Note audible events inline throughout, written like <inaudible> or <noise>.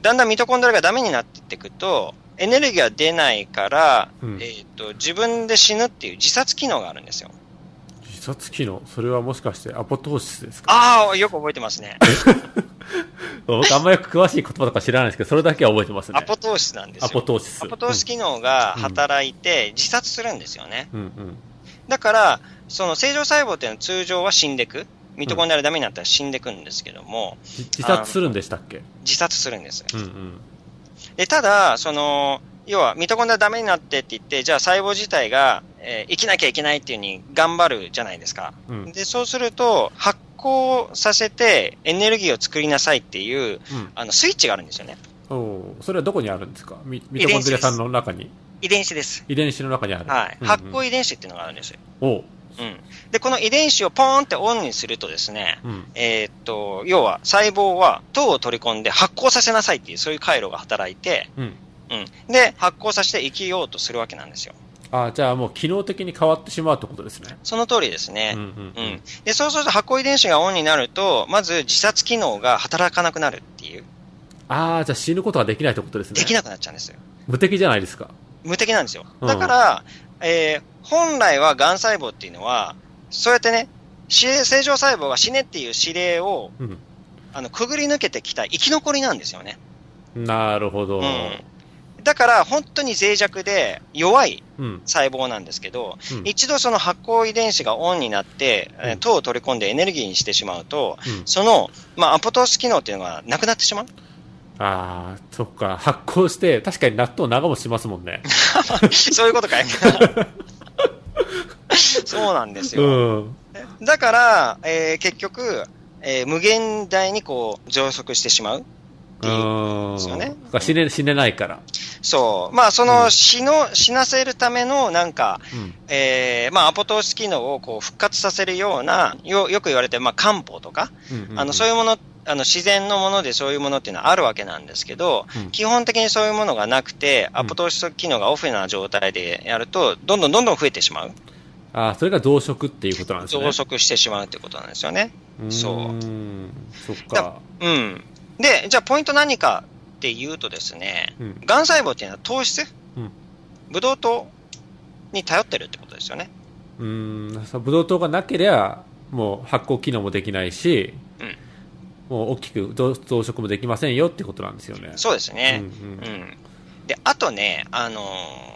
だんだんミトコンドリアがダメになっていくと、エネルギーが出ないから、うんえっ、と、自分で死ぬっていう自殺機能があるんですよ。自殺機能？それはもしかしてアポトーシスですか？ああ、よく覚えてますね。<laughs> 僕あんまよく詳しい言葉とか知らないんですけど、それだけは覚えてますね。アポトーシスなんですよ。アポトーシス。アポトーシス機能が働いて自殺するんですよね。うんうん。だから、その正常細胞っていうのは通常は死んでく。ミトコンドリアがダメになったら死んでくんですけども、じ自殺するんでしたっけ？自殺するんです。うんうん。で、ただ、その、要は、ミトコンドリアダメになってって言って、じゃあ細胞自体が、えー生きなきゃいけないっていうふうに頑張るじゃないですか。うんで、そうすると、発酵させてエネルギーを作りなさいっていう、うんあの、スイッチがあるんですよね。おーそれはどこにあるんですか？ミミトコンドリアさんの中に、遺伝子です。遺伝子の中にある。はい。うんうん発酵遺伝子っていうのがあるんですよ。おううん。で、この遺伝子をポーンってオンにするとですね、うん。えーっと、要は細胞は糖を取り込んで発酵させなさいっていうそういう回路が働いて、うん。うん。で、発酵させて生きようとするわけなんですよ。あじゃあもう機能的に変わってしまうってことですね。その通りですね。うんうんうん。で、そうすると発酵遺伝子がオンになると、まず自殺機能が働かなくなるっていう、ああ、じゃあ死ぬことができないってことですね。できなくなっちゃうんですよ。無敵じゃないですか。無敵なんですよ。うんだから、えー本来は癌細胞っていうのは、そうやってね、正常細胞が死ねっていう指令を、うん。あの、くぐり抜けてきた生き残りなんですよね。なるほど。うん。だから、本当に脆弱で弱いうん。細胞なんですけど、うん一度その発酵遺伝子がオンになって、えーうん糖を取り込んでエネルギーにしてしまうと、うんその、まあ、アポトース機能っていうのがなくなってしまう。ああ、そっか。発酵して、確かに納豆長持ちしますもんね。<laughs> そういうことかい <laughs> そうなんですうよ。ん。だから、えー結局、えー無限大にこう、増殖してしまうっていう。うん。です死ね、死ねないから。そう。まあ、そうの死の、死なせるための、なんか、うん。えーまあ、アポトーシス機能をこう復活させるような、よ、よく言われてる、まあ、漢方とか、あの、そういういうもの、あの、自然のものでそういうものっていうのはあるわけなんですけど、うん基本的にそういうものがなくて、アポトーシス機能がオフな状態でやると、どんどんどんどん増えてしまう。ああ、それが増殖っていうことなんです増ね。殖してしまうってことなんですよね。そうーん。そっだか。うん。で、じゃあポイント何かっていうとですね、うん。癌細胞っていうのは糖質、うんブドウ糖に頼ってるってことですよね。うーん。そうブドウ糖がなければ、もう発酵機能もできないし、うんもう大きく増増殖もできませんよってことなんですよね。そうですね。うんうんうん。で、あとね、あのー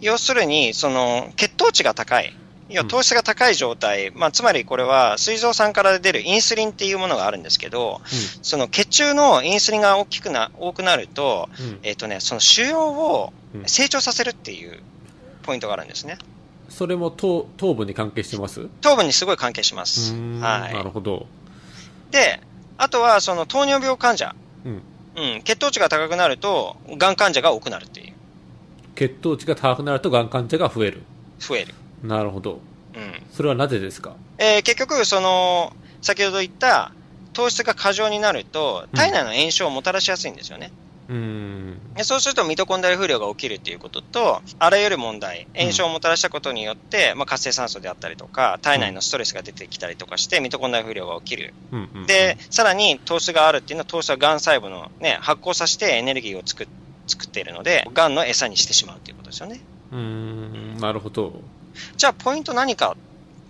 要するに、その、血糖値が高い。要は糖質が高い状態。まあ、つまりこれは、膵臓酸から出るインスリンっていうものがあるんですけど、その血中のインスリンが大きくな、多くなると、うんうんえっ、とね、その腫瘍をうん成長させるっていうポイントがあるんですね。それも糖糖分に関係してます？糖分にすごい関係しまうす。ーんはなるほど。い。で、あとは、その糖尿病患者。うん。うん、血糖値が高くなると、がん患者が多くなるっていう。血糖値が高くなるとがん患者が増える。増える。なるほど。うん。それはなぜですか？えー結局、その、先ほど言った、糖質が過剰になると、体内の炎症をもたらしやすいんですよね。うーん。でそうすると、ミトコンドリア不良が起きるっていうことと、あらゆる問題、炎症をもたらしたことによって、まあ、活性酸素であったりとか、体内のストレスが出てきたりとかして、ミトコンドリア不良が起きる。うんうんうんで、さらに糖質があるっていうのは、糖質は癌細胞のね、発酵させてエネルギーを作っ作っているので、癌の餌にしてしまうっていうことですよね。うーん、なるほど。じゃあ、ポイント何か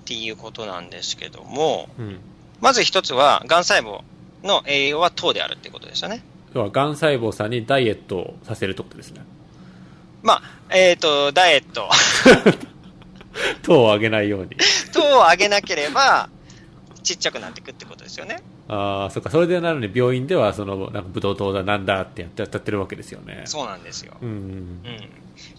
っていうことなんですけども、うん。まず一つは、癌細胞の栄養は糖であるっていうことですよね。要は、がん細胞さんにダイエットをさせるってことですね。まあ、えっ、と、ダイエット。<laughs> 糖を上げないように。<laughs> 糖を上げなければ、ちっちゃくなっていくってことですよね。ああ、そっか。それでなのに病院では、その、なんか、ブドウ糖だなんだってやってやってるわけですよね。そうなんですよ。うん。うん。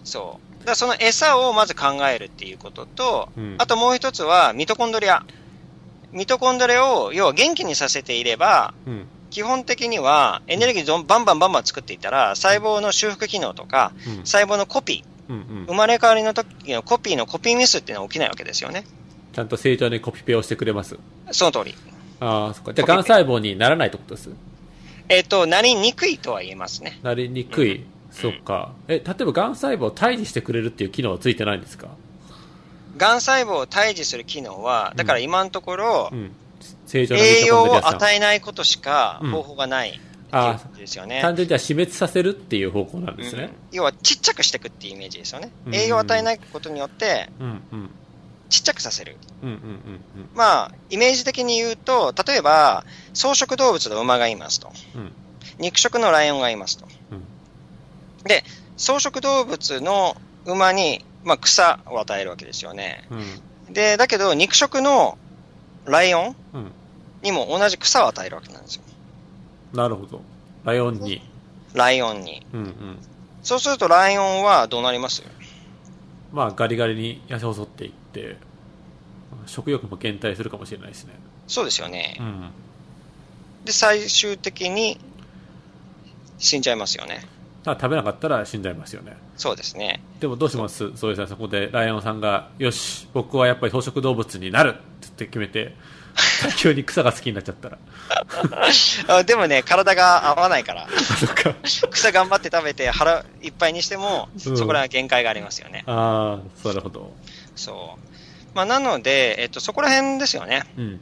そう。だその餌をまず考えるっていうことと、うんあともう一つはミトコンドリア。ミトコンドリアを要は元気にさせていれば、うん。基本的にはエネルギーバンバンバンバン作っていったら、細胞の修復機能とか、うん。細胞のコピうん。うー、ん生。まれ変わりの時のコピーのコピーミスっていうのは起きないわけですよね。ちゃんと正常にコピペをしてくれます。その通り。ああ、そっか。じゃあ、がん細胞にならないってことです？えっ、と、なりにくいとは言えますね。なりにくい。そっか。え、例えば、がん細胞を退治してくれるっていう機能はついてないんですか？がん細胞を退治する機能は、だから今のところ、うん。正常な栄養を与えないことしかうん方法がない。感じですよね。単純には死滅させるっていう方向なんですね。うん、要はちっちゃくしていくっていうイメージですよね。栄養を与えないことによって、うんうんちっちゃくさせる。うんうんうんうん、まあ、イメージ的に言うと、例えば、草食動物の馬がいますと。うん、肉食のライオンがいますと。うん、で、草食動物の馬に、まあ、草を与えるわけですよね。うん、で、だけど、肉食のライオン？にも同じ草を与えるわけなんですよ。なるほど。ライオンに。ライオンに。うんうん。そうすると、ライオンはどうなります？まあ、ガリガリに痩せ細っていって、食欲も減退するかもしれないですね。そうですよね。うん。で、最終的に死んじゃいますよね。食べなかったら死んじゃいますよね。そうですね。でもどうします？そうですね、そこでライオンさんが、よし、僕はやっぱり草食動物になるって決めて、急に草が好きになっちゃったら。<laughs> あでもね、体が合わないから。草頑張って食べて腹いっぱいにしても、うん、そこらは限界がありますよね。ああ、なるほど。そう。まあ、なので、えっと、そこら辺ですよね。うん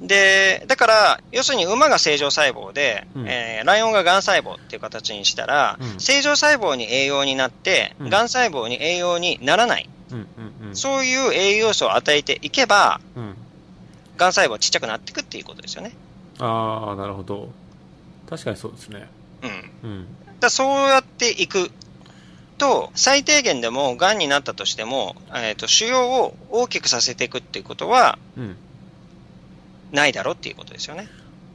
で、だから、要するに馬が正常細胞で、うん、えー、ライオンが癌細胞っていう形にしたら、うん、正常細胞に栄養になって、うん、癌細胞に栄養にならない、うんうんうん、そういう栄養素を与えていけば、うん、癌細胞ちっちゃくなっていくっていうことですよね。ああ、なるほど。確かにそうですね。うん。うん、だそうやっていくと、最低限でも、癌になったとしても、えっ、ー、と、腫瘍を大きくさせていくっていうことは、うん、ないだろうっていうことですよね。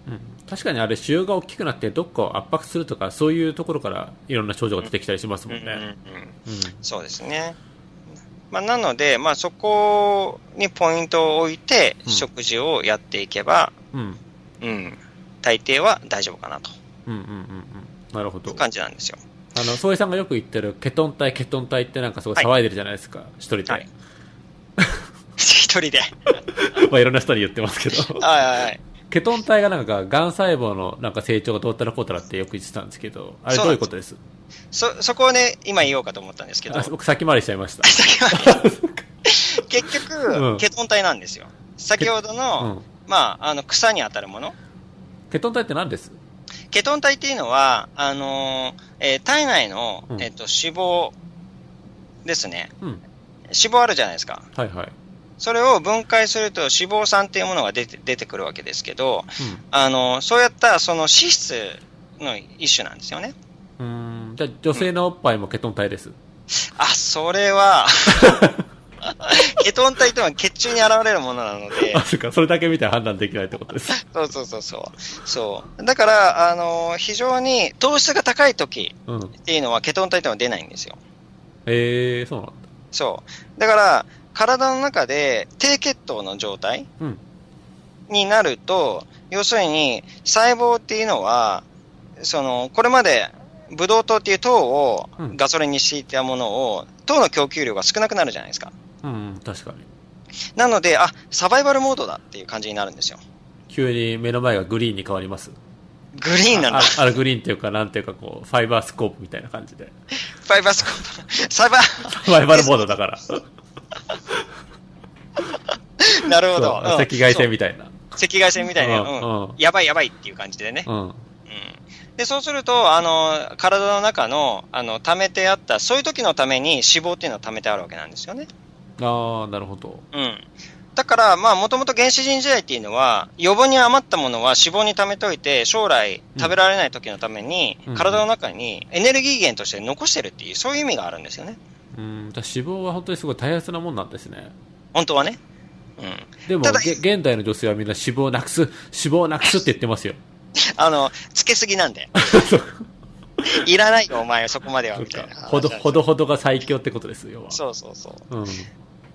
うん、確かにあれ、腫瘍が大きくなって、どっかを圧迫するとか、そういうところからいろんな症状が出てきたりしますもんね。そうですね。まあ、なので、まあ、そこにポイントを置いて、食事をやっていけば、うん、うん、大抵は大丈夫かなと。うんうんうんうん。なるほど。感じなんですよ。あの、総井さんがよく言ってるケトン体、ケトン体ってなんかすごい騒いでるじゃないですか、はい、一人で。はい、<laughs> 一人で。<laughs> まあいろんな人に言ってますけど。はいはいはい。ケトン体がなんか、がん細胞のなんか成長がどうたらこうたらってよく言ってたんですけど、あれどういうことです？そ、そこをね、今言おうかと思ったんですけど。僕先回りしちゃいました。<laughs> <laughs> 結局、うん、ケトン体なんですよ。先ほどの、うん、まあ、あの、草に当たるもの。ケトン体って何です？ケトン体っていうのは、あのー、えー、体内の、うん、えっ、と、脂肪ですね、うん。脂肪あるじゃないですか。はいはい。それを分解すると脂肪酸っていうものが出て出てくるわけですけど、うん、あの、そうやったその脂質の一種なんですよね。うん。じゃあ女性のおっぱいもケトン体です。あ、それは <laughs> ケトン体とは血中に現れるものなので。<laughs> あ、そか、それだけ見て判断できないってことです。<laughs> そうそうそうそう。そう。だから、あの、非常に糖質が高い時っていうのは、ケトン体とは出ないんですよ。へ、えー、そうなんだ。そう。だから、体の中で低血糖の状態、うん、になると、要するに細胞っていうのは、その、これまでブドウ糖っていう糖をガソリンにしていたものを、糖の供給量が少なくなるじゃないですか。うん、確かに。なので、あ、サバイバルモードだっていう感じになるんですよ。急に目の前がグリーンに変わります。グリーンなんだ。ああグリーンっていうか、なんていうか、こう、ファイバースコープみたいな感じで。ファイバースコープ。サバサバイバルモードだから。なるほど。赤外線みたいな。赤外線みたいな、うん、やばいやばいっていう感じでね。うん。で、そうすると、あの、体の中の、あの、溜めてあった、そういう時のために脂肪っていうのは溜めてあるわけなんですよね。ああ、なるほど。うん。だから、まあ、もともと原始人時代っていうのは、余分に余ったものは脂肪に溜めといて、将来食べられない時のために、うん、体の中にエネルギー源として残してるっていう、そういう意味があるんですよね。うん、脂肪は本当にすごい大切なもんなんですね。本当はね。うん。でも、現代の女性はみんな脂肪をなくす、脂肪をなくすって言ってますよ。<laughs> あの、つけすぎなんで。<laughs> いらないよ、お前、そこまでは、みたいな。ほど、ほどほどが最強ってことですよ、要は。そうそうそう。うん。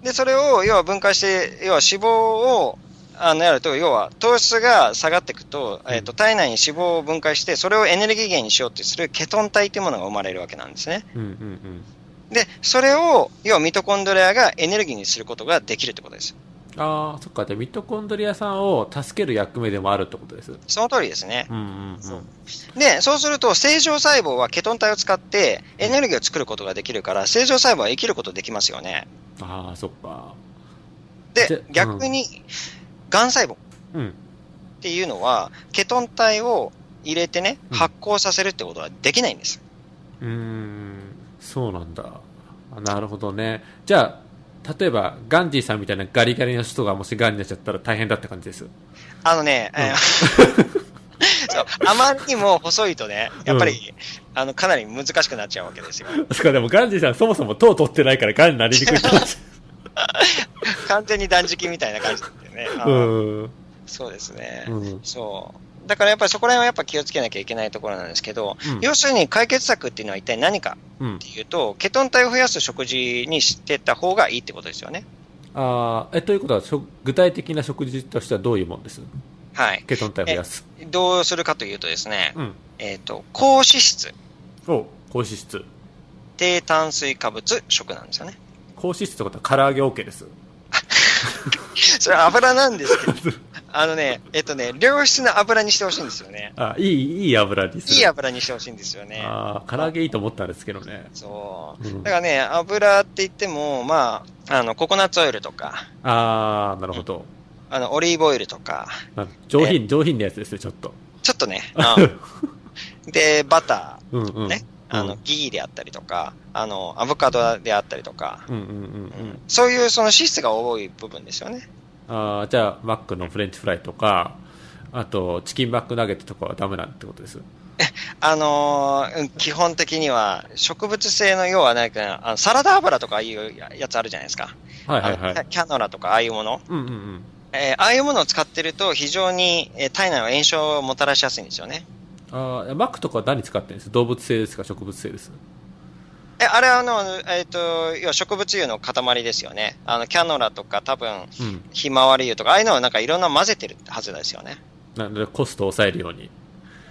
で、それを、要は分解して、要は脂肪を、あの、やると、要は、糖質が下がっていくと、えっ、ー、と、体内に脂肪を分解して、それをエネルギー源にしようとするケトン体というものが生まれるわけなんですね。うんうんうん。で、それを、要はミトコンドリアがエネルギーにすることができるってことです。ああ、そっか。じゃミトコンドリアさんを助ける役目でもあるってことです。その通りですね。うんうんうん。で、そうすると、正常細胞はケトン体を使ってエネルギーを作ることができるから、正常細胞は生きることできますよね。ああ、そっか。で、逆に、が、ん細胞っていうのは、ケトン体を入れてね、発酵させるってことはできないんです。うん、そうなんだ。なるほどね。じゃあ、例えば、ガンジーさんみたいなガリガリの人がもしガンになっちゃったら大変だって感じです。あのね、うん、<laughs> そうあまりにも細いとね、やっぱり、うん、あのかなり難しくなっちゃうわけですよ。そかでもガンジーさんそもそも糖取ってないからガンになりにくい <laughs> 完全に断食みたいな感じでね。うん、そうですね。うん、そう。だからやっぱりそこら辺はやっぱ気をつけなきゃいけないところなんですけど、うん、要するに解決策っていうのは一体何かっていうと、うん、ケトン体を増やす食事にしていった方がいいってことですよね。あえということは、具体的な食事としてはどういうもんです？はい。ケトン体を増やす。どうするかというとですね、うん、えっ、ー、と、高脂質。お高脂質。低炭水化物食なんですよね。高脂質ってことは唐揚げ OK です。<laughs> それ油なんですけど、あのね、えっとね、良質な油にしてほしいんですよね。あ、いい、いい油に。いい油にしてほしいんですよね。ああ、唐揚げいいと思ったんですけどね。そう。うん、だからね、油って言っても、まあ、あの、ココナッツオイルとか。ああ、なるほど。あの、オリーブオイルとか。上品、上品なやつですね、ちょっと。ちょっとね。<laughs> で、バター、うんうん、ね。あの、ギーであったりとか、あの、アボカドであったりとか、そういうその脂質が多い部分ですよね。あじゃあ、マックのフレンチフライとか、あと、チキンバックナゲットとかはダメなんてことです？<laughs> あのー、基本的には植物性の要はないかあのサラダ油とかああいうやつあるじゃないですか。はいはいはい。キャノラとかああいうもの。うんうんうん。えー、ああいうものを使ってると非常に、えー、体内は炎症をもたらしやすいんですよね。あマックとかは何使ってるんです？動物性ですか植物性です？え、あれはあの、えっ、ー、と、要は植物油の塊ですよね。あの、キャノラとか多分、うん、ひまわり油とか、ああいうのはなんかいろんな混ぜてるはずですよね。なので、コストを抑えるように。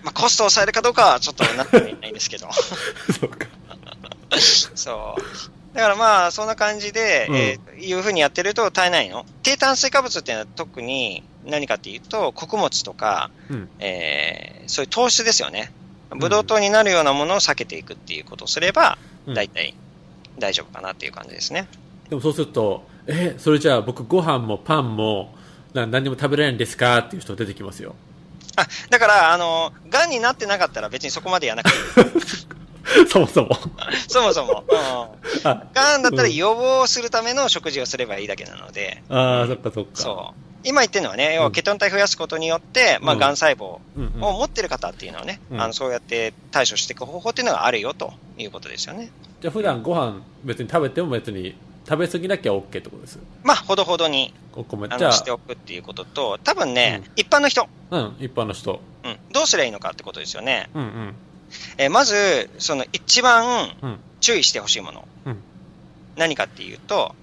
まあ、コストを抑えるかどうかはちょっとなってないんですけど。<laughs> そうか。<laughs> そう。だからまあ、そんな感じで、うん、えー、いうふうにやってると体内の低炭水化物っていうのは特に何かっていうと、穀物とか、うん、えー、そういう糖質ですよね。ブドウ糖になるようなものを避けていくっていうことをすれば、大体大丈夫かなっていう感じですね。でもそうすると、え、それじゃあ僕ご飯もパンも何にも食べれないんですかっていう人出てきますよ。あ、だから、あの、癌になってなかったら別にそこまでやらなくていい。<laughs> そもそも。<laughs> そもそも。うん。がんだったら予防するための食事をすればいいだけなので。ああ、そっかそっか。そう。今言ってるのはね、要はケトン体増やすことによって、まあ、がん細胞を持ってる方っていうのはね、あのそうやって対処していく方法っていうのがあるよということですよね。じゃあ普段ご飯別に食べても別に食べ過ぎなきゃ OK ってことです？まあ、ほどほどに、お米あのしておくっていうことと、多分ね、うん、一般の人。うん、一般の人。うん。どうすりゃいいのかってことですよね。うんうん。えー、まず、その一番注意してほしいもの、うん、何かっていうと、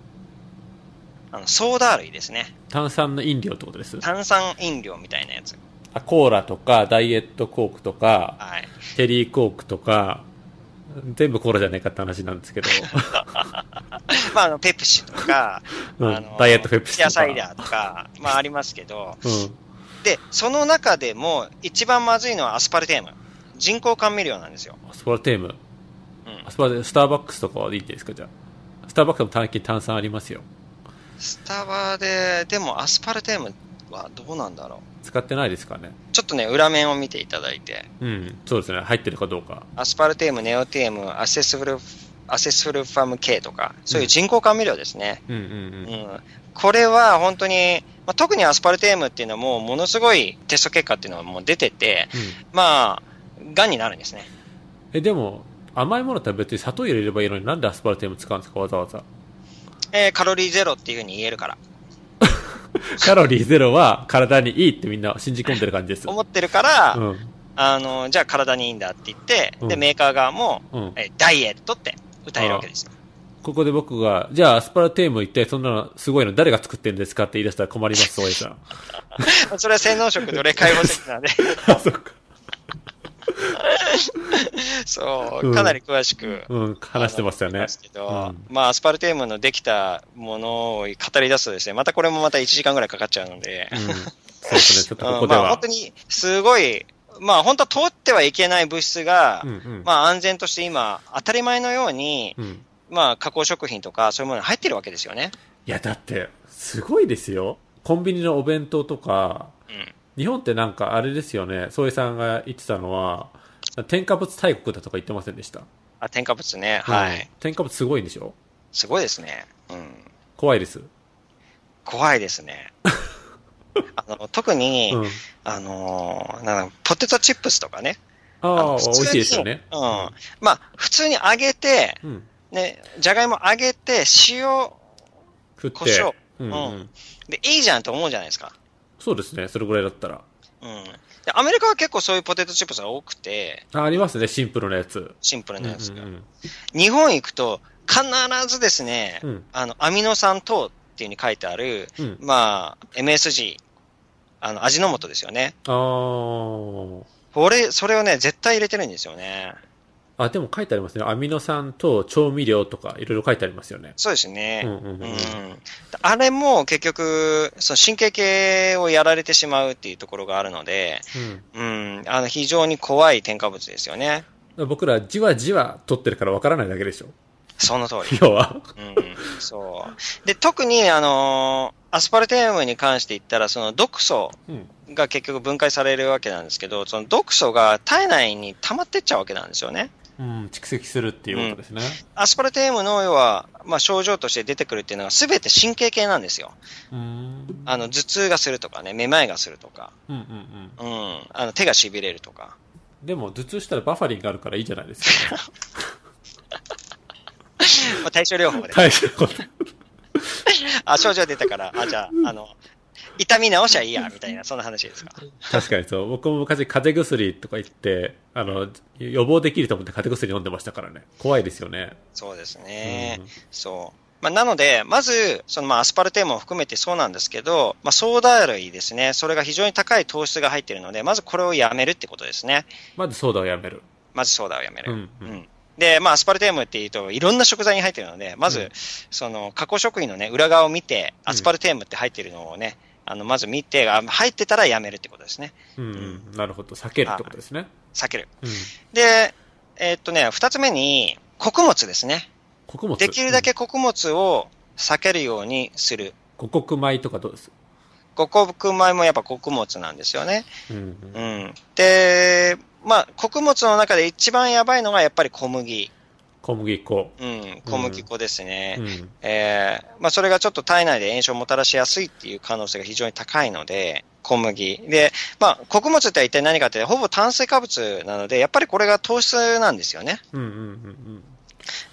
あのソーダ類ですね。炭酸の飲料ってことです？炭酸飲料みたいなやつ。あコーラとか、ダイエットコークとか、はい、チリーコークとか、全部コーラじゃないかって話なんですけど。<laughs> まあ、あの、ペプシとか、<laughs> うん、あのダイエットペプシとか。野菜だとか、まあ <laughs> ありますけど、うん、で、その中でも一番まずいのはアスパルテーム。人工甘味料なんですよ。アスパルテーム？うん。アスパルスターバックスとかはいいですか、じゃあ。スターバックスも短期炭酸ありますよ。スタバで、でもアスパルテームはどうなんだろう？使ってないですかね。ちょっとね、裏面を見ていただいて。うん、そうですね。入ってるかどうか。アスパルテーム、ネオテーム、アセスフル、アセスルファム Kとか、そういう人工甘味料ですね。うん、うん、うんうんこれは本当に、まあ、特にアスパルテームっていうのはもうものすごいテスト結果っていうのはもう出てて、うん、まあ、がんになるんですね。え、でも、甘いものって別に砂糖入れればいいのになんでアスパルテーム使うんですか、わざわざ。えー、カロリーゼロっていうふうに言えるから。<laughs> カロリーゼロは体にいいってみんな信じ込んでる感じです。思ってるから、うん、あの、じゃあ体にいいんだって言って、うん、で、メーカー側も、うん、えダイエットって歌えるわけですよ。ここで僕が、じゃあアスパラテーム一体そんなのすごいの誰が作ってるんですかって言い出したら困ります、大江さん。<laughs> それは洗脳食奴隷解放説なんで。<laughs> あ、そっか。<laughs> そう、かなり詳しく、うん、話してましたよね。けど、うん、まあ、アスパルテームのできたものを語り出すとですね、またこれもまた1時間ぐらいかかっちゃうので、うん、そうですね、ちょっとここでは。<laughs> まあ、本当に、すごい、まあ、本当は通ってはいけない物質が、うんうん、まあ、安全として今、当たり前のように、うん、まあ、加工食品とか、そういうものに入ってるわけですよね。いや、だって、すごいですよ。コンビニのお弁当とか、日本ってなんかあれですよね、総井さんが言ってたのは、添加物大国だとか言ってませんでした？あ、添加物ね。はい。添加物すごいんでしょ？すごいですね。うん。怖いです。怖いですね。<laughs> あの特に、うん、あのなんポテトチップスとかね。ああ、美味しいですよね。うん。まあ、普通に揚げて、うん、ね、じゃがいも揚げて、塩、振って、胡椒、うん、うん、で、いいじゃんと思うじゃないですか。そうですね、それぐらいだったら。うん。でアメリカは結構そういうポテトチップスが多くて。あありますね、シンプルなやつ。シンプルなやつが。うんうんうん、日本行くと、必ずですね、うん、あの、アミノ酸等っていうに書いてある、うん、まあ、MSG、あの、味の素ですよね。ああ。これ、それをね、絶対入れてるんですよね。あ、でも書いてありますね。アミノ酸と調味料とかいろいろ書いてありますよね。そうですね。うんうんうん、あれも結局、その神経系をやられてしまうっていうところがあるので、うん、うん、あの非常に怖い添加物ですよね。僕らじわじわ取ってるからわからないだけでしょ。その通り。要は。うん、そう。で、特に、あのアスパルテームに関して言ったら、その毒素が結局分解されるわけなんですけど、その毒素が体内に溜まってっちゃうわけなんですよね。うん、蓄積するっていうことですね。うん、アスパルテームの要は、まあ、症状として出てくるっていうのは全て神経系なんですよ。うんあの頭痛がするとかね、めまいがするとか、うんうんうん、うん、あの手がしびれるとか。でも頭痛したらバファリンがあるからいいじゃないですか。<laughs> まあ対症療法で。対症療法 <laughs> あ、症状出たから、あ、じゃあ、あの、痛み直しゃいいや、みたいな、そんな話ですか？確かにそう。僕も昔風邪薬とか言って、あの、予防できると思って風邪薬飲んでましたからね。怖いですよね。そうですね。うん、そう。まあ、なので、まず、そのまあアスパルテームを含めてそうなんですけど、まあ、ソーダ類ですね。それが非常に高い糖質が入っているので、まずこれをやめるってことですね。まずソーダをやめる。まずソーダをやめる。うん、うんうんで、まあ、アスパルテームっていうと、いろんな食材に入ってるので、まず、うん、その、加工食品のね、裏側を見て、アスパルテームって入ってるのをね、あの、まず見て、あ入ってたらやめるってことですね。うん、うん、なるほど。避けるってことですね。避ける。うん、で、えー、っとね、二つ目に、穀物ですね。穀物できるだけ穀物を避けるようにする。五穀米とかどうです？五穀米もやっぱ穀物なんですよね。うん、うん、で、まあ、穀物の中で一番やばいのがやっぱり小麦。小麦粉。うん、小麦粉ですね。うん、えー、まあ、それがちょっと体内で炎症をもたらしやすいっていう可能性が非常に高いので、小麦。で、まあ、穀物って一体何かって、ほぼ炭水化物なので、やっぱりこれが糖質なんですよね。うんうんうんうん。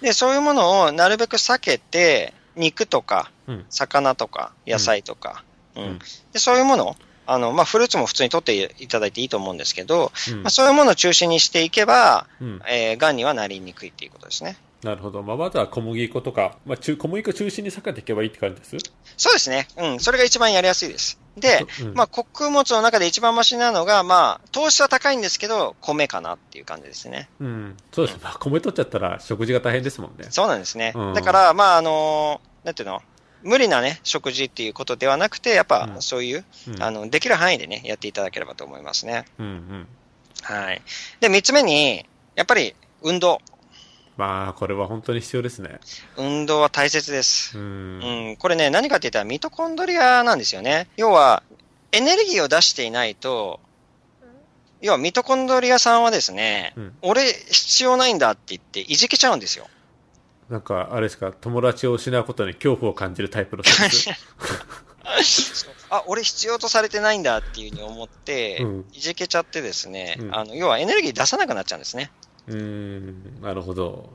で、そういうものをなるべく避けて、肉とか、魚とか、野菜とか、うん、うん、でそういうものあの、まあ、フルーツも普通に取っていただいていいと思うんですけど、うん、まあ、そういうものを中心にしていけば、うん、えー、癌にはなりにくいっていうことですね。なるほど。まあ、まずは小麦粉とか、まあ、中小麦粉中心に避けていけばいいって感じです？そうですね。うん。それが一番やりやすいです。で、うん、まあ、穀物の中で一番マシなのが、まあ、糖質は高いんですけど、米かなっていう感じですね。うん。そうですね。まあ、米取っちゃったら食事が大変ですもんね。そうなんですね。うん、だから、まあ、あのー、なんていうの？無理なね、食事っていうことではなくて、やっぱそういう、うん、あの、できる範囲でね、やっていただければと思いますね。うんうん。はい。で、三つ目に、やっぱり、運動。まあ、これは本当に必要ですね。運動は大切です。うん,、うん。これね、何かって言ったらミトコンドリアなんですよね。要は、エネルギーを出していないと、要はミトコンドリアさんはですね、うん、俺必要ないんだって言っていじけちゃうんですよ。なんか、あれですか、友達を失うことに恐怖を感じるタイプの人です？<laughs> あ、俺必要とされてないんだっていうふうに思って、うん、いじけちゃってですね、うん、あの、要はエネルギー出さなくなっちゃうんですね。うん、なるほど。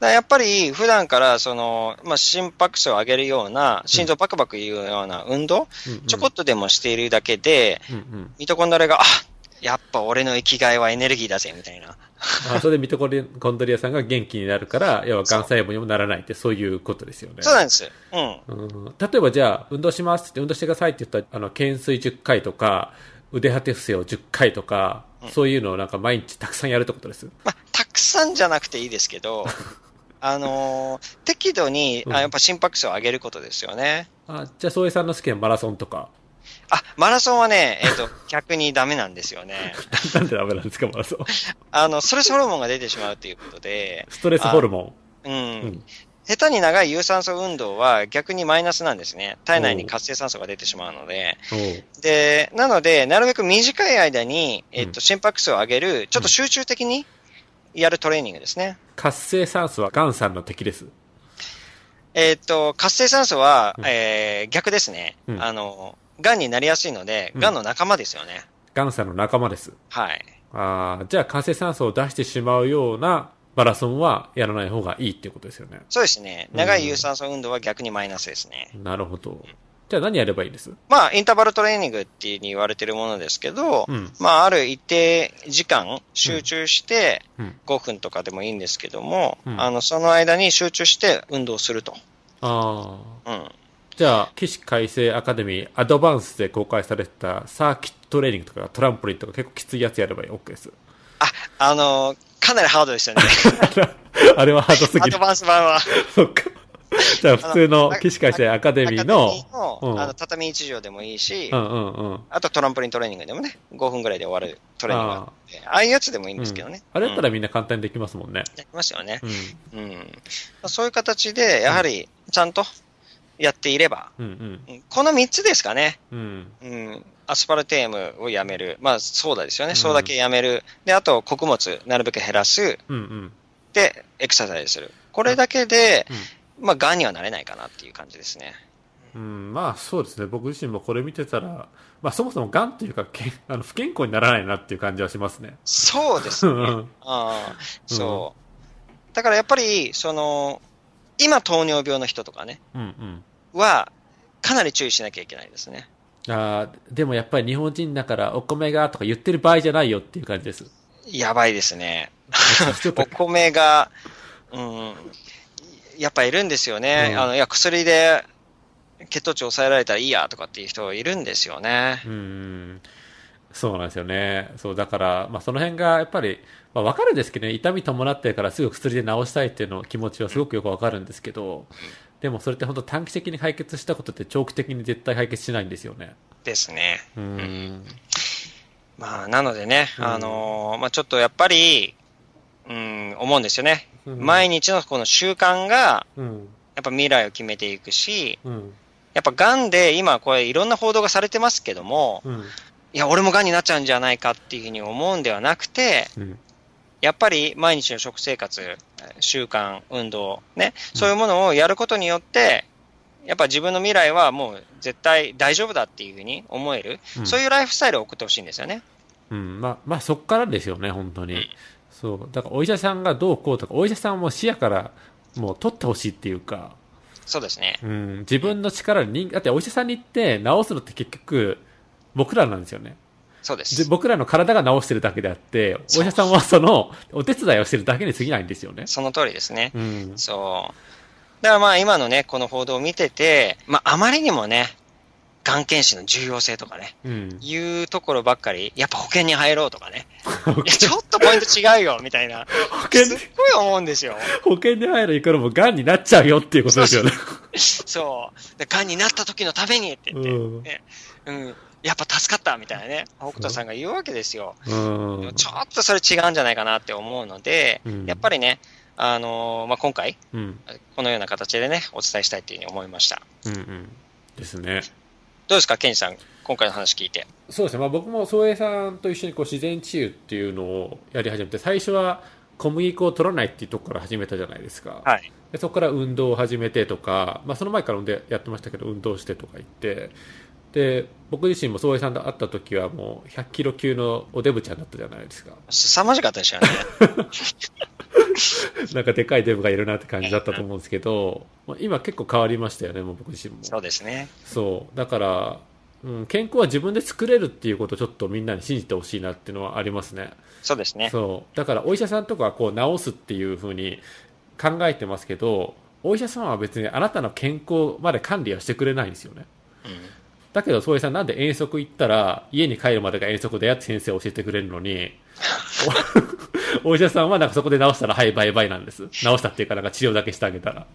だやっぱり普段からその、まあ、心拍数を上げるような、心臓バクバクいうような運動、うん、ちょこっとでもしているだけで、うんうん、ミトコンドリアが、あやっぱ俺の生きがいはエネルギーだぜ、みたいな。あそれでミトコンドリアさんが元気になるから、要は癌細胞にもならないって、そういうことですよね。そうなんです。うん。うん、例えばじゃあ、運動しますって運動してくださいって言ったら、あの、懸垂10回とか、腕立て伏せを10回とか、うん、そういうのをなんか毎日たくさんやるってことです？まあ、たくさんじゃなくていいですけど、<laughs> あのー、適度に、あやっぱ心拍数を上げることですよね。あじゃあ、宗江さんの好きなマラソンとか。あ、マラソンはね、えっ、ー、と、<laughs> 逆にダメなんですよね。<laughs> なんでダメなんですか、マラソン。<laughs> あの、ストレスホルモンが出てしまうということで。ストレスホルモンうん。うん、下手に長い有酸素運動は逆にマイナスなんですね。体内に活性酸素が出てしまうので。で、なので、なるべく短い間に、えっと、心拍数を上げる、ちょっと集中的にやるトレーニングですね。活性酸素はガンさんの敵です。えっと、活性酸素は、えー、逆ですね。うん、あの、癌になりやすいので、癌の仲間ですよね。癌さんの仲間です。はい。ああ、じゃあ活性酸素を出してしまうようなマラソンはやらない方がいいっていうことですよね。そうですね。長い有酸素運動は逆にマイナスですね。なるほど。じゃあ何やればいいです？まあ、インターバルトレーニングっていうに言われてるものですけど、うん、まあ、ある一定時間集中して、5分とかでもいいんですけども、うん、あの、その間に集中して運動すると。ああ。うん。じゃあ、起死改正アカデミーアドバンスで公開されたサーキットトレーニングとかトランポリンとか結構きついやつやれば OK です。あ、あのー、かなりハードですよね。<laughs> あれはハードすぎる。アドバンス版は。そっか。じゃあ普通の起死回生アカデミーの、あの畳一畳でもいいし、うんうんうん、あとトランポリントレーニングでもね、5分ぐらいで終わるトレーニングあああいうやつでもいいんですけどね。うん、あれだったらみんな簡単にできますもんね。できますよね。うん。うん、そういう形で、やはり、ちゃんとやっていれば、うんうん、この3つですかね。うん。うんアスパルテームをやめる。まあ、ソーダですよね。うん、ソーダ系やめる。で、あと、穀物、なるべく減らす。うんうん、で、エクササイズする。これだけで、うん、まあ、癌にはなれないかなっていう感じですね。うん、まあ、そうですね。僕自身もこれ見てたら、まあ、そもそも癌っていうか、け <laughs> あの不健康にならないなっていう感じはしますね。そうですね。ああ、そう。だからやっぱり、その、今糖尿病の人とかね、うんうん、は、かなり注意しなきゃいけないですね。あでもやっぱり日本人だからお米がとか言ってる場合じゃないよっていう感じです。やばいですね。<laughs> お米が、うん、やっぱいるんですよね。うん、あの、いや、薬で血糖値抑えられたらいいやとかっていう人いるんですよね。うん。そうなんですよね。そう、だから、まあその辺がやっぱり、まあわかるんですけどね、痛み伴ってるからすぐ薬で治したいっていうの気持ちはすごくよくわかるんですけど、でもそれって本当短期的に解決したことって長期的に絶対解決しないんですよね。ですね。うん。まあ、なのでね、あのー、まあちょっとやっぱり、うん、思うんですよね。うん、毎日のこの習慣が、やっぱ未来を決めていくし、うん、やっぱ癌で今これいろんな報道がされてますけども、うん、いや、俺も癌になっちゃうんじゃないかっていうふうに思うんではなくて、やっぱり毎日の食生活、習慣、運動、ね、そういうものをやることによって、やっぱ自分の未来はもう絶対大丈夫だっていうふうに思える、うん、そういうライフスタイルを送ってほしいんですよね。うん、まあ、まあ、そこからですよね、本当に。うん、そう。だから、お医者さんがどうこうとか、お医者さんも視野からもう取ってほしいっていうか。そうですね。うん、自分の力に、だってお医者さんに行って治すのって結局、僕らなんですよね。そうです。僕らの体が治してるだけであって、お医者さんはその、お手伝いをしてるだけに過ぎないんですよね。その通りですね。うん、そう。だからまあ今のね、この報道を見てて、まああまりにもね、がん検診の重要性とかね、うん、いうところばっかり、やっぱ保険に入ろうとかね、いやちょっとポイント違うよ、みたいな、保険すっごい思うんですよ。保険に入るいくらもがんになっちゃうよっていうことですよね。そう。がんになった時のためにって言って、うん、ね、うんやっぱ助かったみたいなね、北斗さんが言うわけですよ。ちょっとそれ違うんじゃないかなって思うので、うん、やっぱりね、あのー、まあ、今回、うん、このような形でね、お伝えしたいというふうに思いました。うんうん。ですね。どうですか、ケンジさん、今回の話聞いて。そうですね、まあ、僕も宗栄さんと一緒にこう自然治癒っていうのをやり始めて、最初は小麦粉を取らないっていうところから始めたじゃないですか。はい。でそこから運動を始めてとか、まあ、その前からやってましたけど、運動してとか言って、で僕自身も宗江さんと会った時はもう100キロ級のおデブちゃんだったじゃないですか。凄まじかったでしょうね。<laughs> なんかでかいデブがいるなって感じだったと思うんですけど今結構変わりましたよねもう僕自身も。そうですね。そう。だから、うん、健康は自分で作れるっていうことをちょっとみんなに信じてほしいなっていうのはありますね。そうですね。そう。だからお医者さんとかはこう治すっていうふうに考えてますけどお医者さんは別にあなたの健康まで管理はしてくれないんですよね、うんだけど、宗江さんなんで遠足行ったら、家に帰るまでが遠足だよって先生教えてくれるのに、お医者さんはなんかそこで治したら、はい、バイバイなんです。治したっていうか、なんか治療だけしてあげたら。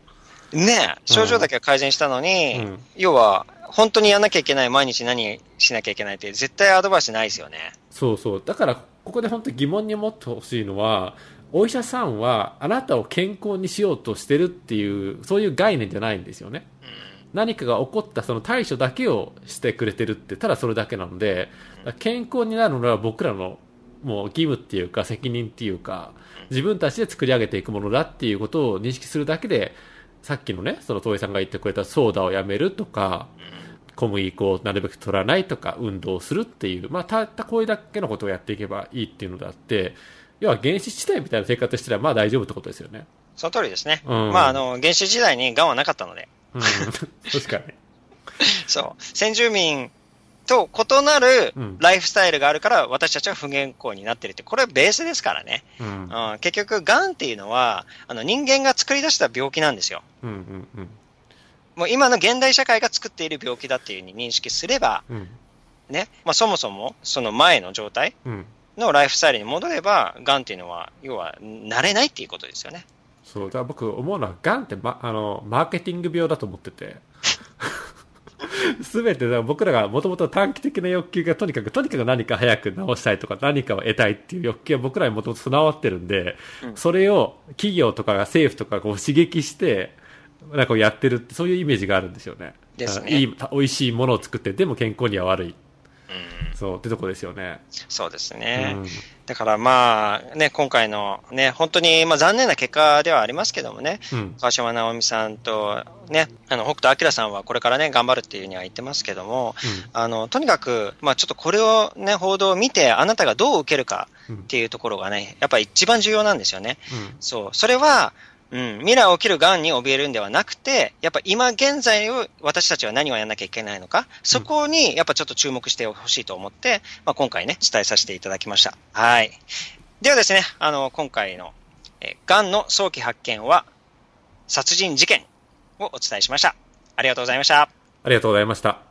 ねえ、症状だけは改善したのに、うん、要は、本当にやんなきゃいけない、毎日何しなきゃいけないって、絶対アドバイスないですよね。そうそう。だから、ここで本当疑問に思ってほしいのは、お医者さんはあなたを健康にしようとしてるっていうそういう概念じゃないんですよね、何かが起こったその対処だけをしてくれてるってただそれだけなので健康になるのは僕らのもう義務っていうか責任っていうか自分たちで作り上げていくものだっていうことを認識するだけでさっきのねその遠井さんが言ってくれたソーダをやめるとか小麦粉をなるべく取らないとか運動するっていうまあたったこれだけのことをやっていけばいいっていうのであって要は原始時代みたいな生活してればまあ大丈夫ってことですよね。その通りですね、うん、まああの原始時代にがんはなかったので、うん、<laughs> 確かに。そう。先住民と異なるライフスタイルがあるから、私たちは不健康になってるって、これはベースですからね。うん、うん、結局、がんっていうのは、あの人間が作り出した病気なんですよ。うんうんうん、もう今の現代社会が作っている病気だっていうふうに認識すれば、うん、ね、まあ、そもそもその前の状態のライフスタイルに戻れば、がんっていうのは、要は、慣れないっていうことですよね。そう、だから僕思うのは、がんって、ま、あの、マーケティング病だと思ってて。<laughs> すべて僕らがもともと短期的な欲求がとにかく、とにかく何か早く直したいとか何かを得たいっていう欲求は僕らにもともと備わってるんで、うん、それを企業とかが政府とかこう刺激して、なんかやってるって、そういうイメージがあるんですよね。ですね。いい、美味しいものを作って、でも健康には悪い。うん、そうってとこですよね。そうですね。うん、だからまあ、ね、今回のね、本当にまあ残念な結果ではありますけどもね、うん、川島直美さんとね、あの、北斗晶さんはこれからね、頑張るっていうふうには言ってますけども、あの、とにかく、まあちょっとこれをね、報道を見て、あなたがどう受けるかっていうところがね、やっぱり一番重要なんですよね。そう。それは、うん、未来起きるがんに怯えるんではなくて、やっぱ今現在を私たちは何をやらなきゃいけないのか、そこにやっぱちょっと注目してほしいと思って、まあ、今回ね、伝えさせていただきました。はい。ではですね、あの、今回の、えがんの早期発見は、殺人事件をお伝えしました。ありがとうございました。ありがとうございました。